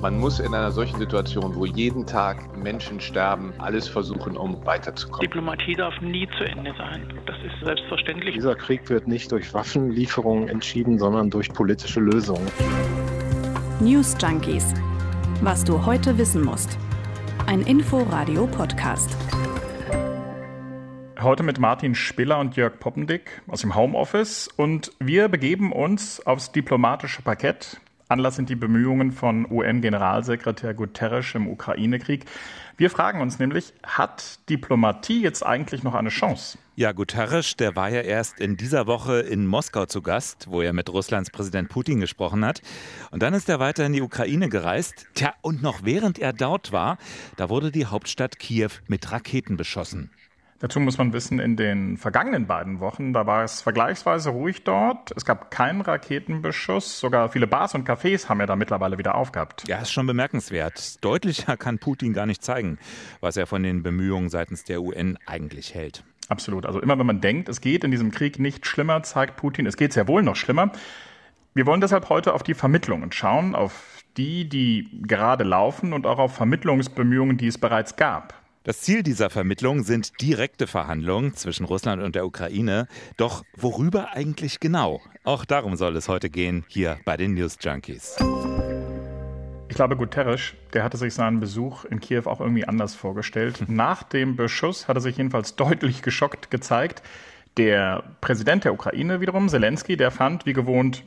Man muss in einer solchen Situation, wo jeden Tag Menschen sterben, alles versuchen, um weiterzukommen. Diplomatie darf nie zu Ende sein. Das ist selbstverständlich. Dieser Krieg wird nicht durch Waffenlieferungen entschieden, sondern durch politische Lösungen. News Junkies. Was du heute wissen musst. Ein Info-Radio-Podcast. Heute mit Martin Spiller und Jörg Poppendick aus dem Homeoffice und wir begeben uns aufs diplomatische Parkett. Anlass sind die Bemühungen von UN-Generalsekretär Guterres im Ukraine-Krieg. Wir fragen uns nämlich, hat Diplomatie jetzt eigentlich noch eine Chance? Ja, Guterres, der war ja erst in dieser Woche in Moskau zu Gast, wo er mit Russlands Präsident Putin gesprochen hat. Und dann ist er weiter in die Ukraine gereist. Tja, und noch während er dort war, da wurde die Hauptstadt Kiew mit Raketen beschossen. Dazu muss man wissen, in den vergangenen beiden Wochen, da war es vergleichsweise ruhig dort. Es gab keinen Raketenbeschuss. Sogar viele Bars und Cafés haben ja da mittlerweile wieder aufgehabt. Ja, ist schon bemerkenswert. Deutlicher kann Putin gar nicht zeigen, was er von den Bemühungen seitens der UN eigentlich hält. Absolut. Also immer wenn man denkt, es geht in diesem Krieg nicht schlimmer, zeigt Putin, es geht sehr wohl noch schlimmer. Wir wollen deshalb heute auf die Vermittlungen schauen, auf die, die gerade laufen und auch auf Vermittlungsbemühungen, die es bereits gab. Das Ziel dieser Vermittlung sind direkte Verhandlungen zwischen Russland und der Ukraine. Doch worüber eigentlich genau? Auch darum soll es heute gehen, hier bei den News Junkies. Ich glaube, Guterres, der hatte sich seinen Besuch in Kiew auch irgendwie anders vorgestellt. Nach dem Beschuss hat er sich jedenfalls deutlich geschockt gezeigt. Der Präsident der Ukraine wiederum, Zelensky, der fand wie gewohnt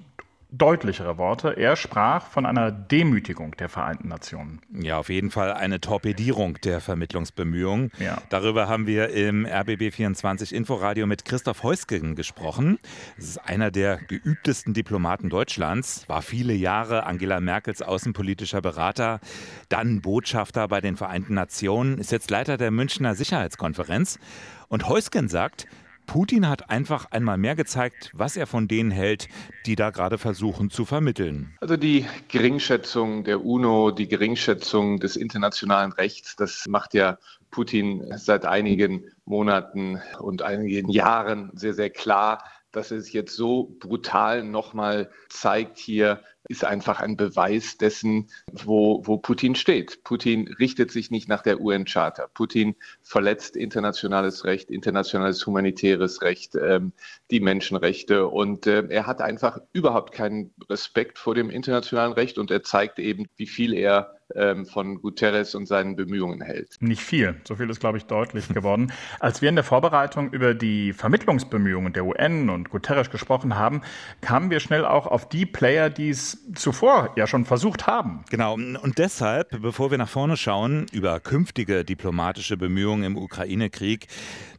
deutlichere Worte. Er sprach von einer Demütigung der Vereinten Nationen. Ja, auf jeden Fall eine Torpedierung der Vermittlungsbemühungen. Ja. Darüber haben wir im RBB24 Inforadio mit Christoph Heusgen gesprochen. Das ist einer der geübtesten Diplomaten Deutschlands, war viele Jahre Angela Merkels außenpolitischer Berater, dann Botschafter bei den Vereinten Nationen, ist jetzt Leiter der Münchner Sicherheitskonferenz. Und Heusgen sagt, Putin hat einfach einmal mehr gezeigt, was er von denen hält, die da gerade versuchen zu vermitteln. Also die Geringschätzung der UNO, die Geringschätzung des internationalen Rechts, das macht ja Putin seit einigen Monaten und einigen Jahren sehr, sehr klar, dass es jetzt so brutal nochmal zeigt hier, ist einfach ein Beweis dessen, wo, wo Putin steht. Putin richtet sich nicht nach der UN-Charta. Putin verletzt internationales Recht, internationales humanitäres Recht, ähm, die Menschenrechte. Und äh, er hat einfach überhaupt keinen Respekt vor dem internationalen Recht und er zeigt eben, wie viel er ähm, von Guterres und seinen Bemühungen hält. Nicht viel. So viel ist, glaube ich, deutlich geworden. Als wir in der Vorbereitung über die Vermittlungsbemühungen der UN und Guterres gesprochen haben, kamen wir schnell auch auf die Player, die es zuvor ja schon versucht haben. Genau. Und deshalb, bevor wir nach vorne schauen über künftige diplomatische Bemühungen im Ukraine-Krieg,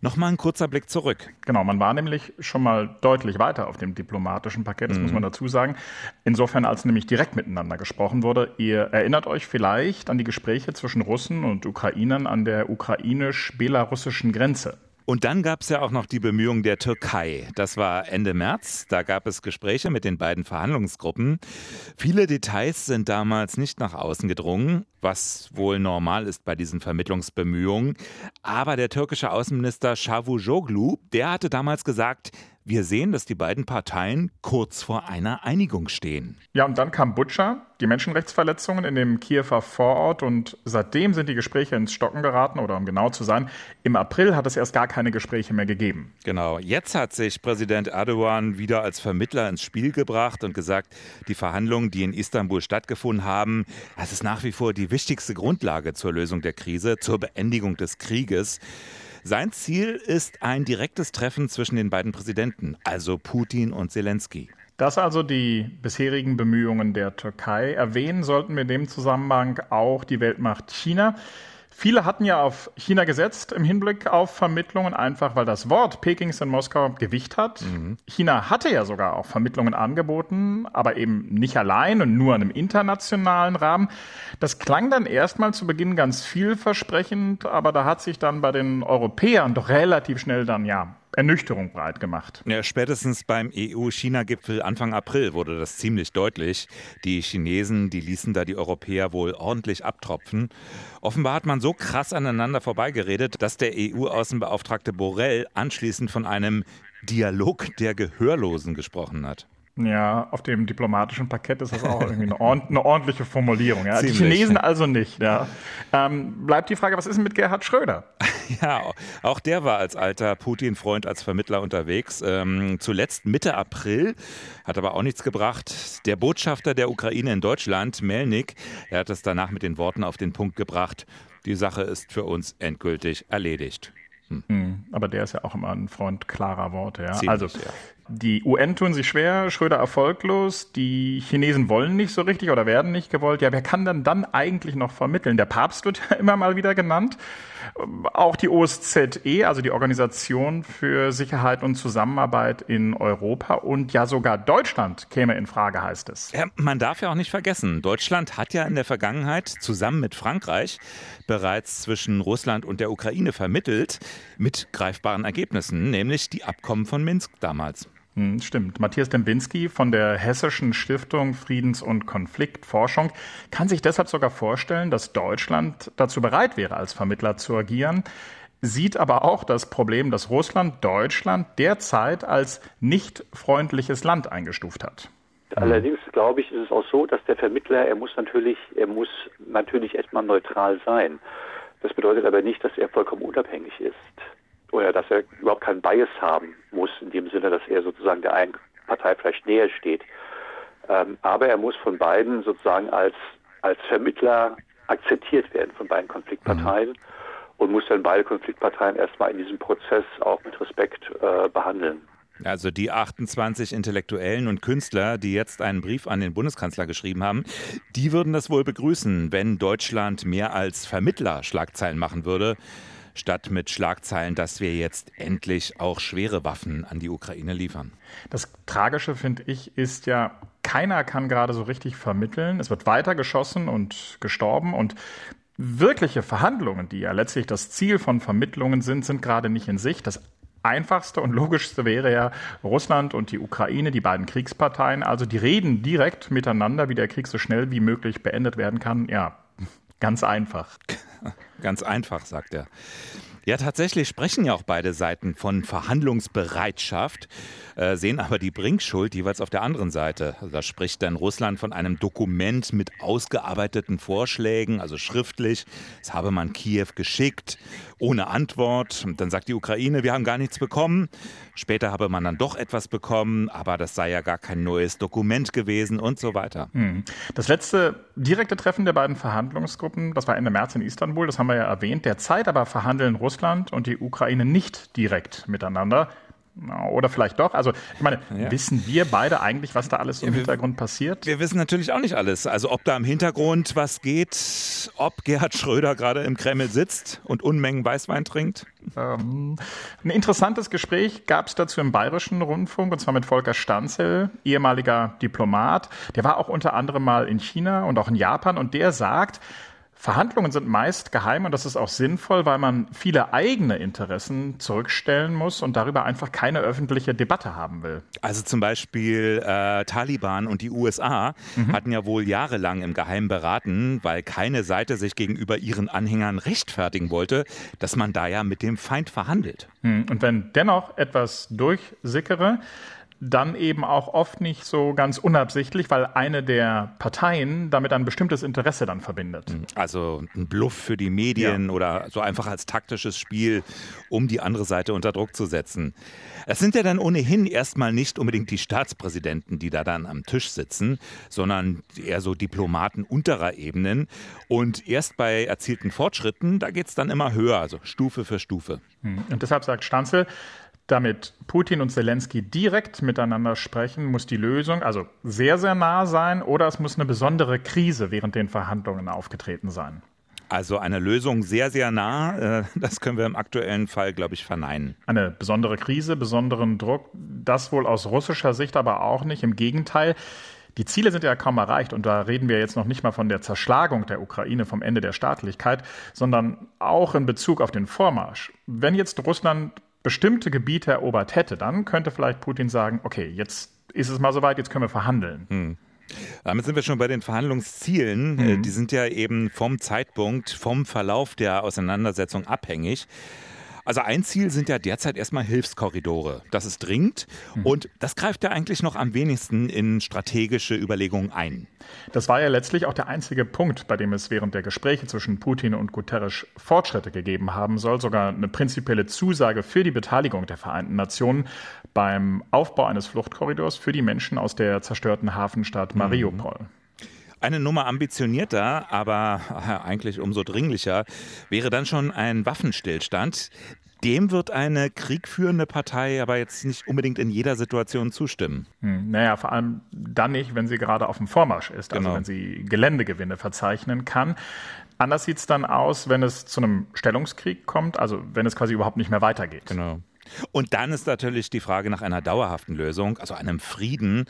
nochmal ein kurzer Blick zurück. Genau. Man war nämlich schon mal deutlich weiter auf dem diplomatischen Parkett, das mhm. muss man dazu sagen. Insofern, als nämlich direkt miteinander gesprochen wurde. Ihr erinnert euch vielleicht an die Gespräche zwischen Russen und Ukrainern an der ukrainisch-belarussischen Grenze. Und dann gab es ja auch noch die Bemühungen der Türkei. Das war Ende März. Da gab es Gespräche mit den beiden Verhandlungsgruppen. Viele Details sind damals nicht nach außen gedrungen, was wohl normal ist bei diesen Vermittlungsbemühungen. Aber der türkische Außenminister Cavusoglu, der hatte damals gesagt, wir sehen, dass die beiden Parteien kurz vor einer Einigung stehen. Ja, und dann kam Butcher, die Menschenrechtsverletzungen in dem Kiewer Vorort und seitdem sind die Gespräche ins Stocken geraten oder um genau zu sein, im April hat es erst gar keine Gespräche mehr gegeben. Genau, jetzt hat sich Präsident Erdogan wieder als Vermittler ins Spiel gebracht und gesagt, die Verhandlungen, die in Istanbul stattgefunden haben, das ist nach wie vor die wichtigste Grundlage zur Lösung der Krise, zur Beendigung des Krieges. Sein Ziel ist ein direktes Treffen zwischen den beiden Präsidenten, also Putin und Zelensky. Das also die bisherigen Bemühungen der Türkei. Erwähnen sollten wir in dem Zusammenhang auch die Weltmacht China. Viele hatten ja auf China gesetzt im Hinblick auf Vermittlungen, einfach weil das Wort Pekings in Moskau Gewicht hat. Mhm. China hatte ja sogar auch Vermittlungen angeboten, aber eben nicht allein und nur in einem internationalen Rahmen. Das klang dann erstmal zu Beginn ganz vielversprechend, aber da hat sich dann bei den Europäern doch relativ schnell dann ja Ernüchterung breit gemacht. Ja, spätestens beim EU-China-Gipfel Anfang April wurde das ziemlich deutlich. Die Chinesen, die ließen da die Europäer wohl ordentlich abtropfen. Offenbar hat man so krass aneinander vorbeigeredet, dass der EU-Außenbeauftragte Borrell anschließend von einem Dialog der Gehörlosen gesprochen hat. Ja, auf dem diplomatischen Parkett ist das auch irgendwie eine, ord eine ordentliche Formulierung. Ja. Die Chinesen also nicht. Ja. Ähm, bleibt die Frage, was ist denn mit Gerhard Schröder? Ja, auch der war als alter Putin-Freund als Vermittler unterwegs. Ähm, zuletzt Mitte April, hat aber auch nichts gebracht. Der Botschafter der Ukraine in Deutschland, Melnik, er hat es danach mit den Worten auf den Punkt gebracht, die Sache ist für uns endgültig erledigt. Hm. Aber der ist ja auch immer ein Freund klarer Worte. Ja? Ziemlich, also ja. Die UN tun sich schwer, Schröder erfolglos, die Chinesen wollen nicht so richtig oder werden nicht gewollt. Ja, wer kann denn dann eigentlich noch vermitteln? Der Papst wird ja immer mal wieder genannt. Auch die OSZE, also die Organisation für Sicherheit und Zusammenarbeit in Europa und ja sogar Deutschland käme in Frage, heißt es. Ja, man darf ja auch nicht vergessen, Deutschland hat ja in der Vergangenheit zusammen mit Frankreich bereits zwischen Russland und der Ukraine vermittelt mit greifbaren Ergebnissen, nämlich die Abkommen von Minsk damals. Hm, stimmt. Matthias Dembinski von der Hessischen Stiftung Friedens- und Konfliktforschung kann sich deshalb sogar vorstellen, dass Deutschland dazu bereit wäre, als Vermittler zu agieren, sieht aber auch das Problem, dass Russland Deutschland derzeit als nicht freundliches Land eingestuft hat. Allerdings glaube ich, ist es auch so, dass der Vermittler, er muss natürlich, er muss natürlich erstmal neutral sein. Das bedeutet aber nicht, dass er vollkommen unabhängig ist oder dass er überhaupt keinen Bias haben muss, in dem Sinne, dass er sozusagen der einen Partei vielleicht näher steht. Ähm, aber er muss von beiden sozusagen als, als Vermittler akzeptiert werden, von beiden Konfliktparteien mhm. und muss dann beide Konfliktparteien erstmal in diesem Prozess auch mit Respekt äh, behandeln. Also die 28 Intellektuellen und Künstler, die jetzt einen Brief an den Bundeskanzler geschrieben haben, die würden das wohl begrüßen, wenn Deutschland mehr als Vermittler Schlagzeilen machen würde statt mit Schlagzeilen, dass wir jetzt endlich auch schwere Waffen an die Ukraine liefern. Das Tragische, finde ich, ist ja, keiner kann gerade so richtig vermitteln. Es wird weiter geschossen und gestorben und wirkliche Verhandlungen, die ja letztlich das Ziel von Vermittlungen sind, sind gerade nicht in Sicht. Das einfachste und logischste wäre ja Russland und die Ukraine, die beiden Kriegsparteien. Also die reden direkt miteinander, wie der Krieg so schnell wie möglich beendet werden kann. Ja, ganz einfach. Ganz einfach, sagt er. Ja, tatsächlich sprechen ja auch beide Seiten von Verhandlungsbereitschaft, äh, sehen aber die Bringschuld jeweils auf der anderen Seite. Also da spricht dann Russland von einem Dokument mit ausgearbeiteten Vorschlägen, also schriftlich. Das habe man Kiew geschickt, ohne Antwort. Und dann sagt die Ukraine, wir haben gar nichts bekommen. Später habe man dann doch etwas bekommen, aber das sei ja gar kein neues Dokument gewesen und so weiter. Hm. Das letzte direkte Treffen der beiden Verhandlungsgruppen, das war Ende März in Istanbul, das haben wir ja erwähnt. Derzeit aber verhandeln Russland und die Ukraine nicht direkt miteinander. Oder vielleicht doch. Also, ich meine, ja. wissen wir beide eigentlich, was da alles im Hintergrund passiert? Wir wissen natürlich auch nicht alles. Also, ob da im Hintergrund was geht, ob Gerhard Schröder gerade im Kreml sitzt und Unmengen Weißwein trinkt. Ähm, ein interessantes Gespräch gab es dazu im Bayerischen Rundfunk, und zwar mit Volker Stanzel, ehemaliger Diplomat. Der war auch unter anderem mal in China und auch in Japan. Und der sagt, Verhandlungen sind meist geheim und das ist auch sinnvoll, weil man viele eigene Interessen zurückstellen muss und darüber einfach keine öffentliche Debatte haben will. Also zum Beispiel äh, Taliban und die USA mhm. hatten ja wohl jahrelang im Geheimen beraten, weil keine Seite sich gegenüber ihren Anhängern rechtfertigen wollte, dass man da ja mit dem Feind verhandelt. Mhm. Und wenn dennoch etwas durchsickere, dann eben auch oft nicht so ganz unabsichtlich, weil eine der Parteien damit ein bestimmtes Interesse dann verbindet. Mhm. Also ein Bluff für die Medien ja. oder so einfach als taktisches Spiel, um die andere Seite unter Druck zu setzen. Es sind ja dann ohnehin erstmal nicht unbedingt die Staatspräsidenten, die da dann am Tisch sitzen, sondern eher so Diplomaten unterer Ebenen. Und erst bei erzielten Fortschritten, da geht es dann immer höher, also Stufe für Stufe. Hm. Und deshalb sagt Stanzel, damit Putin und Zelensky direkt miteinander sprechen, muss die Lösung also sehr, sehr nah sein oder es muss eine besondere Krise während den Verhandlungen aufgetreten sein. Also eine Lösung sehr, sehr nah, äh, das können wir im aktuellen Fall, glaube ich, verneinen. Eine besondere Krise, besonderen Druck, das wohl aus russischer Sicht aber auch nicht. Im Gegenteil, die Ziele sind ja kaum erreicht und da reden wir jetzt noch nicht mal von der Zerschlagung der Ukraine vom Ende der Staatlichkeit, sondern auch in Bezug auf den Vormarsch. Wenn jetzt Russland bestimmte Gebiete erobert hätte, dann könnte vielleicht Putin sagen, okay, jetzt ist es mal soweit, jetzt können wir verhandeln. Hm. Damit sind wir schon bei den Verhandlungszielen. Mhm. Die sind ja eben vom Zeitpunkt, vom Verlauf der Auseinandersetzung abhängig. Also ein Ziel sind ja derzeit erstmal Hilfskorridore. Das ist dringend mhm. und das greift ja eigentlich noch am wenigsten in strategische Überlegungen ein. Das war ja letztlich auch der einzige Punkt, bei dem es während der Gespräche zwischen Putin und Guterres Fortschritte gegeben haben soll, sogar eine prinzipielle Zusage für die Beteiligung der Vereinten Nationen beim Aufbau eines Fluchtkorridors für die Menschen aus der zerstörten Hafenstadt mhm. Mariupol. Mhm. Eine Nummer ambitionierter, aber eigentlich umso dringlicher, wäre dann schon ein Waffenstillstand. Dem wird eine kriegführende Partei aber jetzt nicht unbedingt in jeder Situation zustimmen. Hm, naja, vor allem dann nicht, wenn sie gerade auf dem Vormarsch ist, also genau. wenn sie Geländegewinne verzeichnen kann. Anders sieht es dann aus, wenn es zu einem Stellungskrieg kommt, also wenn es quasi überhaupt nicht mehr weitergeht. Genau. Und dann ist natürlich die Frage nach einer dauerhaften Lösung, also einem Frieden.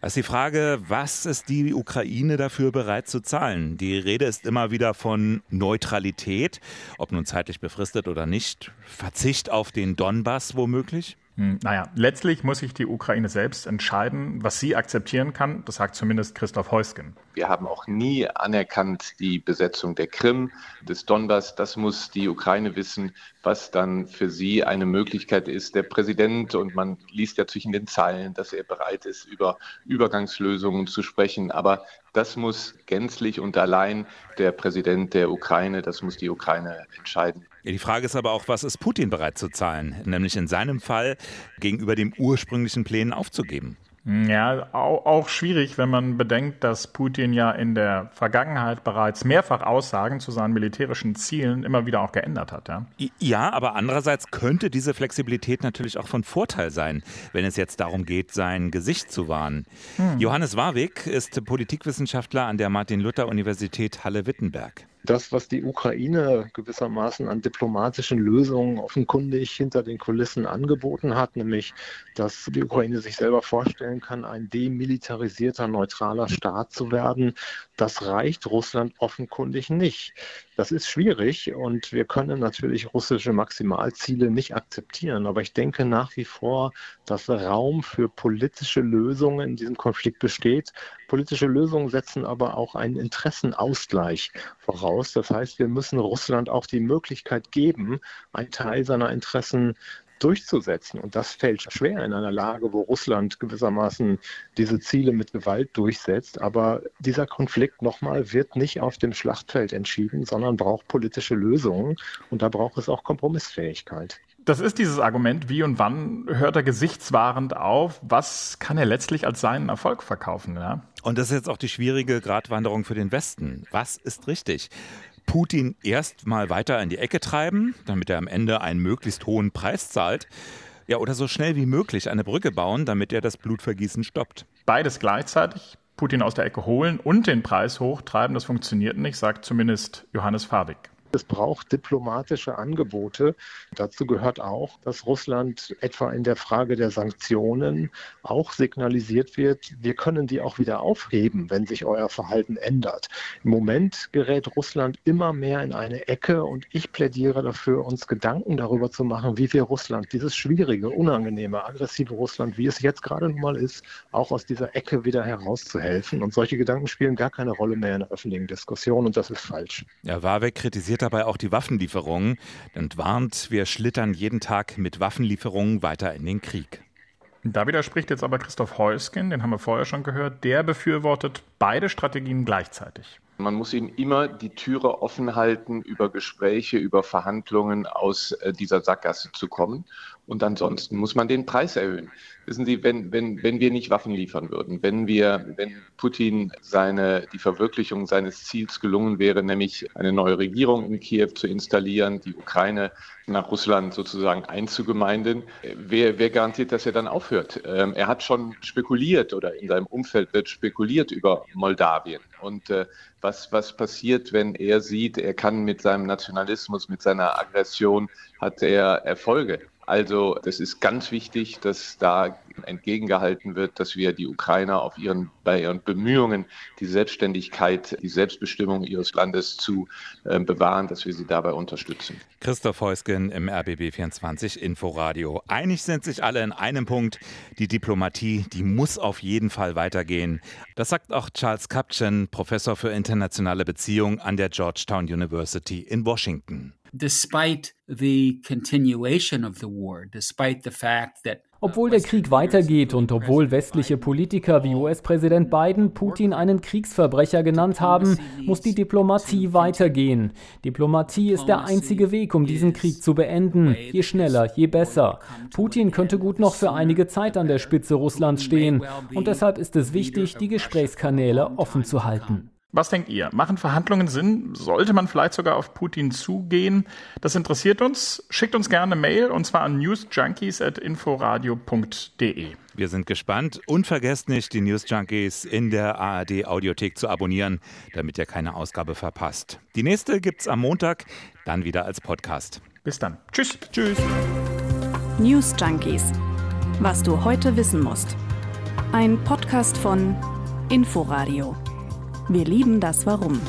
Das ist die Frage, was ist die Ukraine dafür bereit zu zahlen? Die Rede ist immer wieder von Neutralität, ob nun zeitlich befristet oder nicht, Verzicht auf den Donbass womöglich. Hm, naja, letztlich muss sich die Ukraine selbst entscheiden, was sie akzeptieren kann. Das sagt zumindest Christoph Heusgen. Wir haben auch nie anerkannt die Besetzung der Krim, des Donbass. Das muss die Ukraine wissen, was dann für sie eine Möglichkeit ist. Der Präsident, und man liest ja zwischen den Zeilen, dass er bereit ist, über Übergangslösungen zu sprechen. Aber das muss gänzlich und allein der Präsident der Ukraine, das muss die Ukraine entscheiden. Die Frage ist aber auch, was ist Putin bereit zu zahlen? Nämlich in seinem Fall gegenüber dem ursprünglichen Plänen aufzugeben. Ja, auch, schwierig, wenn man bedenkt, dass Putin ja in der Vergangenheit bereits mehrfach Aussagen zu seinen militärischen Zielen immer wieder auch geändert hat. Ja, ja aber andererseits könnte diese Flexibilität natürlich auch von Vorteil sein, wenn es jetzt darum geht, sein Gesicht zu wahren. Hm. Johannes Warwick ist Politikwissenschaftler an der Martin-Luther-Universität Halle-Wittenberg das, was die Ukraine gewissermaßen an diplomatischen Lösungen offenkundig hinter den Kulissen angeboten hat, nämlich dass die Ukraine sich selber vorstellen kann, ein demilitarisierter, neutraler Staat zu werden, das reicht Russland offenkundig nicht. Das ist schwierig und wir können natürlich russische Maximalziele nicht akzeptieren. Aber ich denke nach wie vor, dass Raum für politische Lösungen in diesem Konflikt besteht. Politische Lösungen setzen aber auch einen Interessenausgleich voraus. Das heißt, wir müssen Russland auch die Möglichkeit geben, einen Teil seiner Interessen durchzusetzen. Und das fällt schwer in einer Lage, wo Russland gewissermaßen diese Ziele mit Gewalt durchsetzt. Aber dieser Konflikt nochmal wird nicht auf dem Schlachtfeld entschieden, sondern braucht politische Lösungen. Und da braucht es auch Kompromissfähigkeit. Das ist dieses Argument, wie und wann hört er gesichtswahrend auf? Was kann er letztlich als seinen Erfolg verkaufen? Ja? Und das ist jetzt auch die schwierige Gratwanderung für den Westen. Was ist richtig? Putin erst mal weiter in die Ecke treiben, damit er am Ende einen möglichst hohen Preis zahlt. Ja, oder so schnell wie möglich eine Brücke bauen, damit er das Blutvergießen stoppt. Beides gleichzeitig. Putin aus der Ecke holen und den Preis hochtreiben, das funktioniert nicht, sagt zumindest Johannes Fabig. Es braucht diplomatische Angebote. Dazu gehört auch, dass Russland etwa in der Frage der Sanktionen auch signalisiert wird, wir können die auch wieder aufheben, wenn sich euer Verhalten ändert. Im Moment gerät Russland immer mehr in eine Ecke und ich plädiere dafür, uns Gedanken darüber zu machen, wie wir Russland, dieses schwierige, unangenehme, aggressive Russland, wie es jetzt gerade nun mal ist, auch aus dieser Ecke wieder herauszuhelfen. Und solche Gedanken spielen gar keine Rolle mehr in der öffentlichen Diskussion und das ist falsch. Ja, Warwick kritisiert dabei auch die Waffenlieferungen und warnt, wir schlittern jeden Tag mit Waffenlieferungen weiter in den Krieg. Da widerspricht jetzt aber Christoph Heusgen, den haben wir vorher schon gehört, der befürwortet beide Strategien gleichzeitig. Man muss ihm immer die Türe offen halten, über Gespräche, über Verhandlungen aus äh, dieser Sackgasse zu kommen. Und ansonsten muss man den Preis erhöhen. Wissen Sie, wenn, wenn, wenn wir nicht Waffen liefern würden, wenn wir, wenn Putin seine, die Verwirklichung seines Ziels gelungen wäre, nämlich eine neue Regierung in Kiew zu installieren, die Ukraine nach Russland sozusagen einzugemeinden, wer, wer garantiert, dass er dann aufhört? Ähm, er hat schon spekuliert oder in seinem Umfeld wird spekuliert über Moldawien. Und äh, was, was passiert, wenn er sieht, er kann mit seinem Nationalismus, mit seiner Aggression, hat er Erfolge. Also das ist ganz wichtig, dass da entgegengehalten wird, dass wir die Ukrainer auf ihren, bei ihren Bemühungen, die Selbstständigkeit, die Selbstbestimmung ihres Landes zu äh, bewahren, dass wir sie dabei unterstützen. Christoph Heusgen im RBB 24 Inforadio. Einig sind sich alle in einem Punkt. Die Diplomatie, die muss auf jeden Fall weitergehen. Das sagt auch Charles Kapchen, Professor für internationale Beziehungen an der Georgetown University in Washington. Despite the continuation of the war, despite the fact that obwohl der Krieg weitergeht und obwohl westliche Politiker wie US-Präsident Biden Putin einen Kriegsverbrecher genannt haben, muss die Diplomatie weitergehen. Diplomatie ist der einzige Weg, um diesen Krieg zu beenden. Je schneller, je besser. Putin könnte gut noch für einige Zeit an der Spitze Russlands stehen. Und deshalb ist es wichtig, die Gesprächskanäle offen zu halten. Was denkt ihr? Machen Verhandlungen Sinn? Sollte man vielleicht sogar auf Putin zugehen? Das interessiert uns. Schickt uns gerne eine Mail und zwar an newsjunkies.inforadio.de. Wir sind gespannt und vergesst nicht, die News Junkies in der ARD Audiothek zu abonnieren, damit ihr keine Ausgabe verpasst. Die nächste gibt's am Montag, dann wieder als Podcast. Bis dann. Tschüss. Tschüss. News Junkies. Was du heute wissen musst. Ein Podcast von Inforadio. Wir lieben das Warum.